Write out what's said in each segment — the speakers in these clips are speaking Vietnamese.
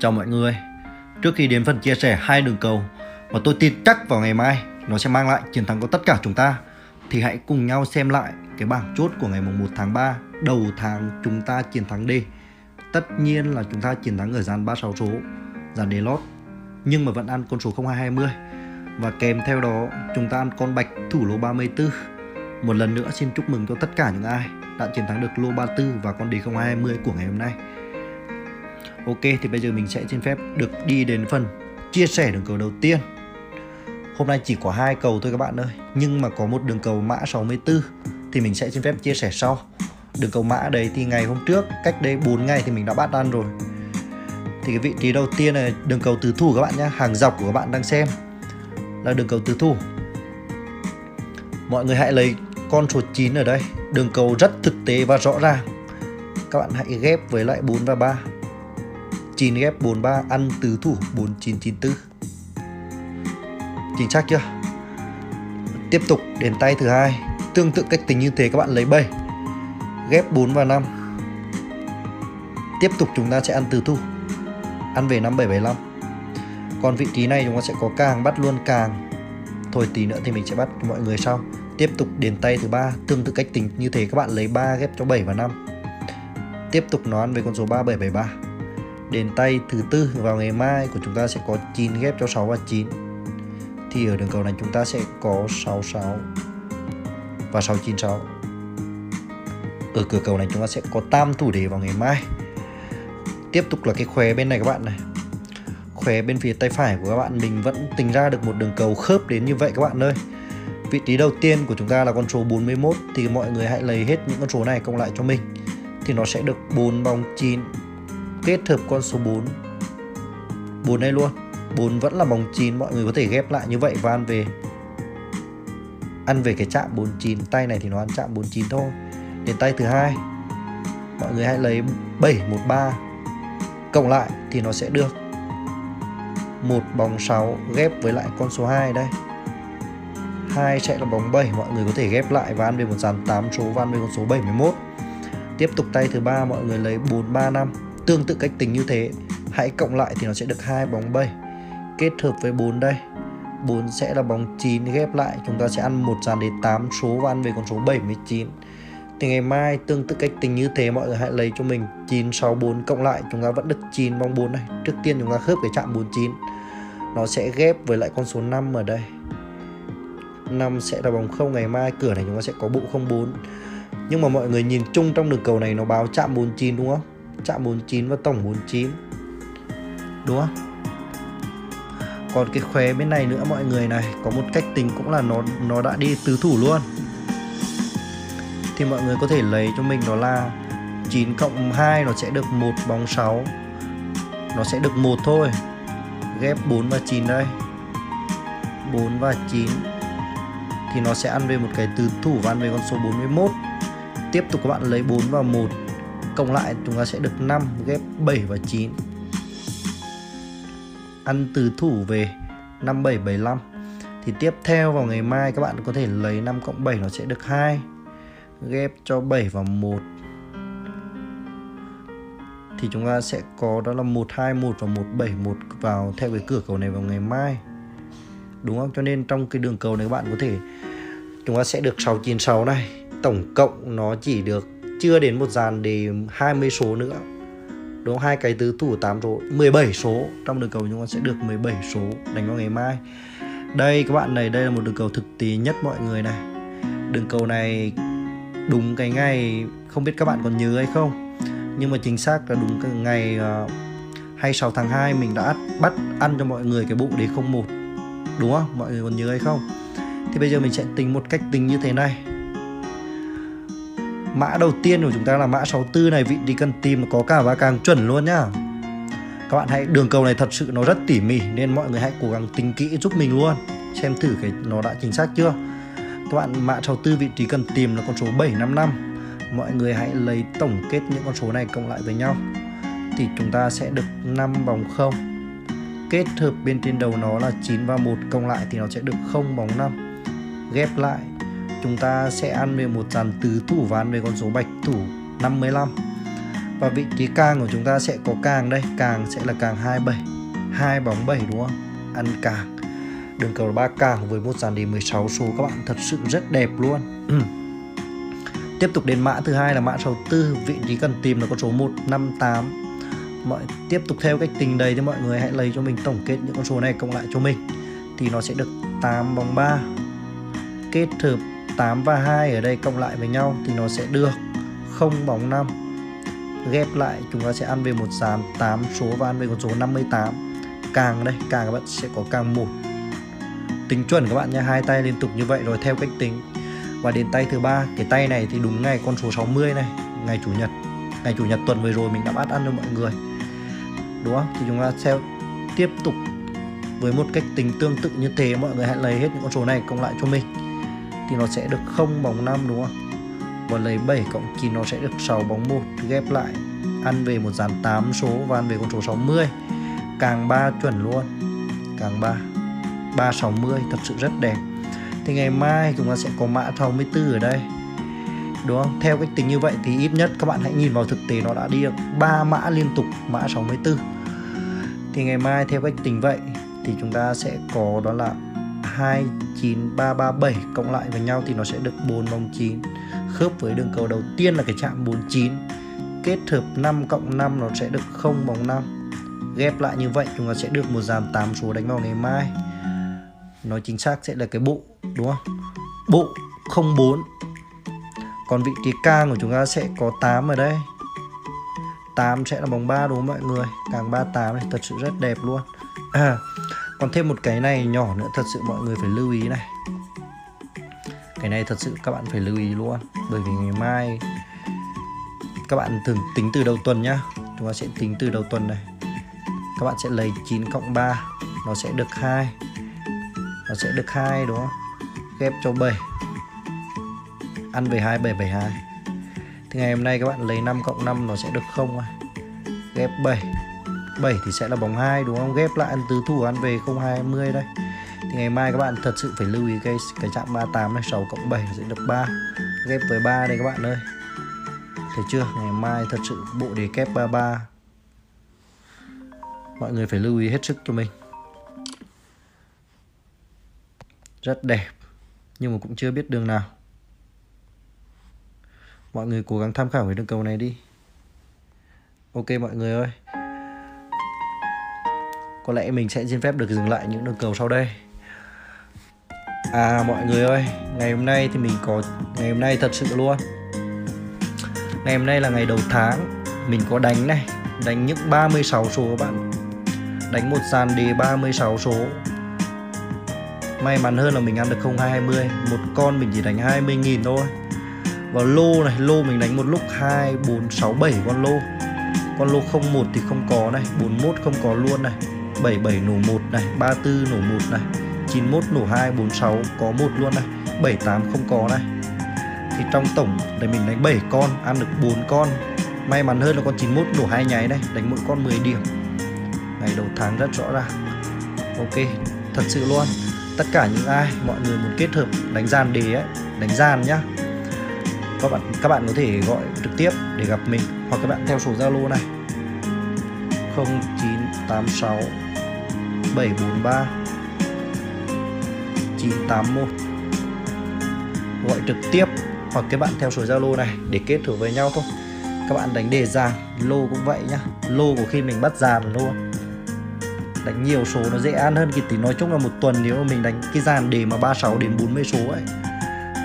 Chào mọi người. Trước khi đến phần chia sẻ hai đường cầu mà tôi tin chắc vào ngày mai Nó sẽ mang lại chiến thắng của tất cả chúng ta, Thì hãy cùng nhau xem lại Cái bảng chốt của ngày mùng 1 tháng 3 Đầu tháng chúng ta chiến thắng đi. Tất nhiên là chúng ta chiến thắng ở dàn 36 số, Dàn đề lót, Nhưng mà vẫn ăn con số 0220 Và kèm theo đó, chúng ta ăn con bạch thủ lô 34 Một lần nữa xin chúc mừng cho tất cả những ai Đã chiến thắng được lô 34 và con đề 0220 của ngày hôm nay. Ok, thì bây giờ mình sẽ xin phép được đi đến phần chia sẻ đường cầu đầu tiên. Hôm nay chỉ có hai cầu thôi các bạn ơi, Nhưng mà có một đường cầu mã 64 Thì mình sẽ xin phép chia sẻ sau. Đường cầu mã đấy thì ngày hôm trước, Cách đây 4 ngày thì mình đã bắt ăn rồi. Thì cái vị trí đầu tiên là đường cầu tứ thủ các bạn nhé Hàng dọc của các bạn đang xem Là đường cầu tứ thủ. Mọi người hãy lấy con số 9 ở đây, Đường cầu rất thực tế và rõ ràng. Các bạn hãy ghép với lại 4 và 3 9 ghép 43 ăn tứ thủ 4994 Chính xác chưa? Tiếp tục đến tay thứ hai. Tương tự cách tính như thế, các bạn lấy 7 Ghép 4 và 5 Tiếp tục chúng ta sẽ ăn tứ thủ. Ăn về 5775 Còn vị trí này chúng ta sẽ có càng bắt luôn càng. Thôi tí nữa thì mình sẽ bắt mọi người sau. Tiếp tục đến tay thứ ba. Tương tự cách tính như thế, các bạn lấy 3 ghép cho 7 và 5 Tiếp tục nó ăn về con số 3773 Đến tay thứ tư. Vào ngày mai của chúng ta sẽ có 9 ghép cho 6 và 9 Thì ở đường cầu này chúng ta sẽ có 66 và 696 Ở cửa cầu này chúng ta sẽ có tam thủ đề vào ngày mai. Tiếp tục là cái khóe bên này các bạn này. Khóe bên phía tay phải của các bạn, mình vẫn tính ra được một đường cầu khớp đến như vậy các bạn ơi. Vị trí đầu tiên của chúng ta là con số 41 Thì mọi người hãy lấy hết những con số này cộng lại cho mình. Thì nó sẽ được 4 bóng 9 kết hợp con số 4 4 đây luôn. 4 vẫn là bóng 9 mọi người có thể ghép lại như vậy và ăn về. Ăn về cái chạm 49 tay này thì nó ăn chạm 49 thôi. Đến tay thứ hai. Mọi người hãy lấy 713 cộng lại thì nó sẽ được một bóng 6 ghép với lại con số 2 đây. 2 sẽ là bóng 7 mọi người có thể ghép lại và ăn về một dàn 8 số và ăn về con số 71 tiếp tục tay thứ ba, mọi người lấy 435 Tương tự cách tính như thế, Hãy cộng lại thì nó sẽ được hai bóng 7 Kết hợp với 4 đây. 4 sẽ là bóng 9 ghép lại, Chúng ta sẽ ăn một dàn đến 8 số và ăn về con số 79 Thì ngày mai tương tự cách tính như thế, mọi người hãy lấy cho mình 964 cộng lại, chúng ta vẫn được 9 bóng 4 này. Trước tiên chúng ta khớp cái chạm 49 Nó sẽ ghép với lại con số 5 ở đây. 5 sẽ là bóng 0 ngày mai cửa này chúng ta sẽ có bộ 04 Nhưng mà mọi người nhìn chung trong đường cầu này nó báo chạm 49 đúng không? Chạm 49 và tổng 49 đúng không? Còn cái khóe bên này nữa, mọi người này, có một cách tính cũng là nó nó đã đi tứ thủ luôn. Thì mọi người có thể lấy cho mình đó là 9 cộng 2 nó sẽ được một bóng 6 nó sẽ được một thôi. Ghép 4 và 9 đây. 4 và 9 thì nó sẽ ăn về một cái tứ thủ và ăn về con số 41 tiếp tục các bạn lấy 4 và 1 cộng lại chúng ta sẽ được 5 ghép 7 và 9 ăn từ thủ về 5775 thì tiếp theo vào ngày mai các bạn có thể lấy 5 cộng 7 nó sẽ được 2 ghép cho 7 và 1 thì chúng ta sẽ có đó là 121 và 171 vào theo cái cửa cầu này vào ngày mai. Đúng không? Cho nên trong cái đường cầu này các bạn có thể, chúng ta sẽ được 696 này. Tổng cộng nó chỉ được chưa đến một dàn đề 20 số nữa. Đúng hai cái tứ thủ 8 số 17 số. Trong đường cầu chúng con sẽ được 17 số đánh vào ngày mai. Đây các bạn này đây là một đường cầu thực tế nhất mọi người này. Đường cầu này đúng cái ngày không biết các bạn còn nhớ hay không? Nhưng mà chính xác là đúng cái ngày à, uh, 26 tháng 2 mình đã bắt ăn cho mọi người cái bộ đề 01 đúng không? Mọi người còn nhớ hay không? Thì bây giờ mình sẽ tính một cách tính như thế này. Mã đầu tiên của chúng ta là mã 64 này. Vị trí cần tìm có cả và càng chuẩn luôn nhá. Các bạn hãy, đường cầu này thật sự nó rất tỉ mỉ, Nên mọi người hãy cố gắng tính kỹ giúp mình luôn. Xem thử cái nó đã chính xác chưa. Các bạn, mã 64 vị trí cần tìm là con số 755 Mọi người hãy lấy tổng kết những con số này cộng lại với nhau. Thì chúng ta sẽ được 5 bóng 0 Kết hợp bên trên đầu nó là 9 và 1 cộng lại thì nó sẽ được 0 bóng 5 Ghép lại chúng ta sẽ ăn về một dàn tứ thủ và ăn về con số bạch thủ 55 và vị trí càng của chúng ta sẽ có càng đây, càng sẽ là càng 27 hai bóng 7 đúng không? Ăn càng. Đường cầu 3 càng với một dàn đề 16 số các bạn thật sự rất đẹp luôn. Tiếp tục đến mã thứ hai là mã 64 vị trí cần tìm là con số 158 mọi, tiếp tục theo cách tình đầy thì mọi người hãy lấy cho mình tổng kết những con số này cộng lại cho mình. Thì nó sẽ được 8 bóng 3 kết hợp 8 và 2 ở đây cộng lại với nhau thì nó sẽ được 0 bóng 5 ghép lại chúng ta sẽ ăn về một dàn 8 số và ăn về con số 58 càng đây, càng các bạn sẽ có càng một. Tính chuẩn các bạn nha hai tay liên tục như vậy rồi theo cách tính. Và đến tay thứ ba, cái tay này thì đúng ngày con số 60 này, ngày chủ nhật. Ngày chủ nhật tuần vừa rồi mình đã bắt ăn cho mọi người. Đúng không? Thì chúng ta sẽ tiếp tục với một cách tính tương tự như thế. Mọi người hãy lấy hết những con số này cộng lại cho mình thì nó sẽ được 0 bóng 5 đúng không? Và lấy 7 cộng 9 nó sẽ được 6 bóng 1 ghép lại. Ăn về một dàn 8 số và ăn về con số 60 càng 3 chuẩn luôn. Càng 3 360 thật sự rất đẹp. Thì ngày mai chúng ta sẽ có mã 64 ở đây. Đúng không? Theo cách tính như vậy thì ít nhất các bạn hãy nhìn vào thực tế nó đã đi được 3 mã liên tục, mã 64 thì ngày mai theo cách tính vậy thì chúng ta sẽ có đó là 29337 cộng lại với nhau thì nó sẽ được 4 vòng 9 khớp với đường cầu đầu tiên là cái chạm 49 kết hợp 5 cộng 5 nó sẽ được 0 vòng 5 ghép lại như vậy chúng ta sẽ được một dàn 8 số đánh vào ngày mai. Nó chính xác sẽ là cái bộ đúng không? Bộ 04 còn vị trí càng của chúng ta sẽ có 8 ở đây. 8 sẽ là bóng 3 đúng không mọi người? Càng 38 này thật sự rất đẹp luôn. À, còn thêm một cái này nhỏ nữa, thật sự mọi người phải lưu ý này. Cái này thật sự các bạn phải lưu ý luôn, bởi vì ngày mai các bạn thường tính từ đầu tuần nhá. Chúng ta sẽ tính từ đầu tuần này. Các bạn sẽ lấy 9 cộng 3 nó sẽ được 2 nó sẽ được 2 đúng không? Ghép cho 7 ăn về 2 7 7 2 thì ngày hôm nay các bạn lấy 5 cộng 5 nó sẽ được 0 à? ghép 7 7 thì sẽ là bóng 2 đúng không? Ghép lại ăn tứ thủ ăn về 020 đây. Thì ngày mai các bạn thật sự phải lưu ý cái cái chạm 38 này 6 cộng 7 sẽ được 3 ghép với 3 đây các bạn ơi. Thấy chưa? Ngày mai thật sự bộ đề kép 33 mọi người phải lưu ý hết sức cho mình. Rất đẹp, nhưng mà cũng chưa biết đường nào. Mọi người cố gắng tham khảo cái đường cầu này đi. Ok mọi người ơi có lẽ mình sẽ xin phép được dừng lại những đường cầu sau đây. À mọi người ơi, ngày hôm nay thì mình có, ngày hôm nay thật sự luôn. Ngày hôm nay là ngày đầu tháng, mình có đánh này, đánh những 36 số các bạn. Đánh một sàn đề 36 số. May mắn hơn là mình ăn được 0220 một con mình chỉ đánh 20.000 thôi. Và lô này, lô mình đánh một lúc 2 4 6 7 con lô. Con lô 01 thì không có này 41 không có luôn này. 77 nổ 1 này 34 nổ 1 này 91 nổ 2 46 có một luôn này 78 không có này. Thì trong tổng để mình đánh 7 con, ăn được 4 con, may mắn hơn là con 91 nổ hai nháy này, đánh mỗi con 10 điểm. Ngày đầu tháng rất rõ ràng. Ok, thật sự luôn. Tất cả những ai, mọi người muốn kết hợp đánh gian đề ấy, đánh gian nhá. Các bạn các bạn có thể gọi trực tiếp để gặp mình, hoặc các bạn theo số Zalo này. 0986 743 981 gọi trực tiếp hoặc các bạn theo số Zalo này để kết thử với nhau thôi. Các bạn đánh đề dàn lô cũng vậy nhá. Lô của khi mình bắt dàn luôn. Đánh nhiều số nó dễ ăn hơn kỳ tí nói chung là một tuần nếu mà mình đánh cái dàn đề mà 36 đến 40 số ấy,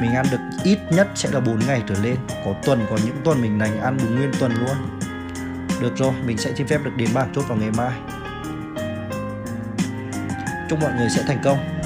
mình ăn được ít nhất sẽ là 4 ngày trở lên. Có tuần, có những tuần mình đánh ăn đúng nguyên tuần luôn. Được rồi, mình sẽ xin phép được đến bảng chốt vào ngày mai chúc mọi người sẽ thành công.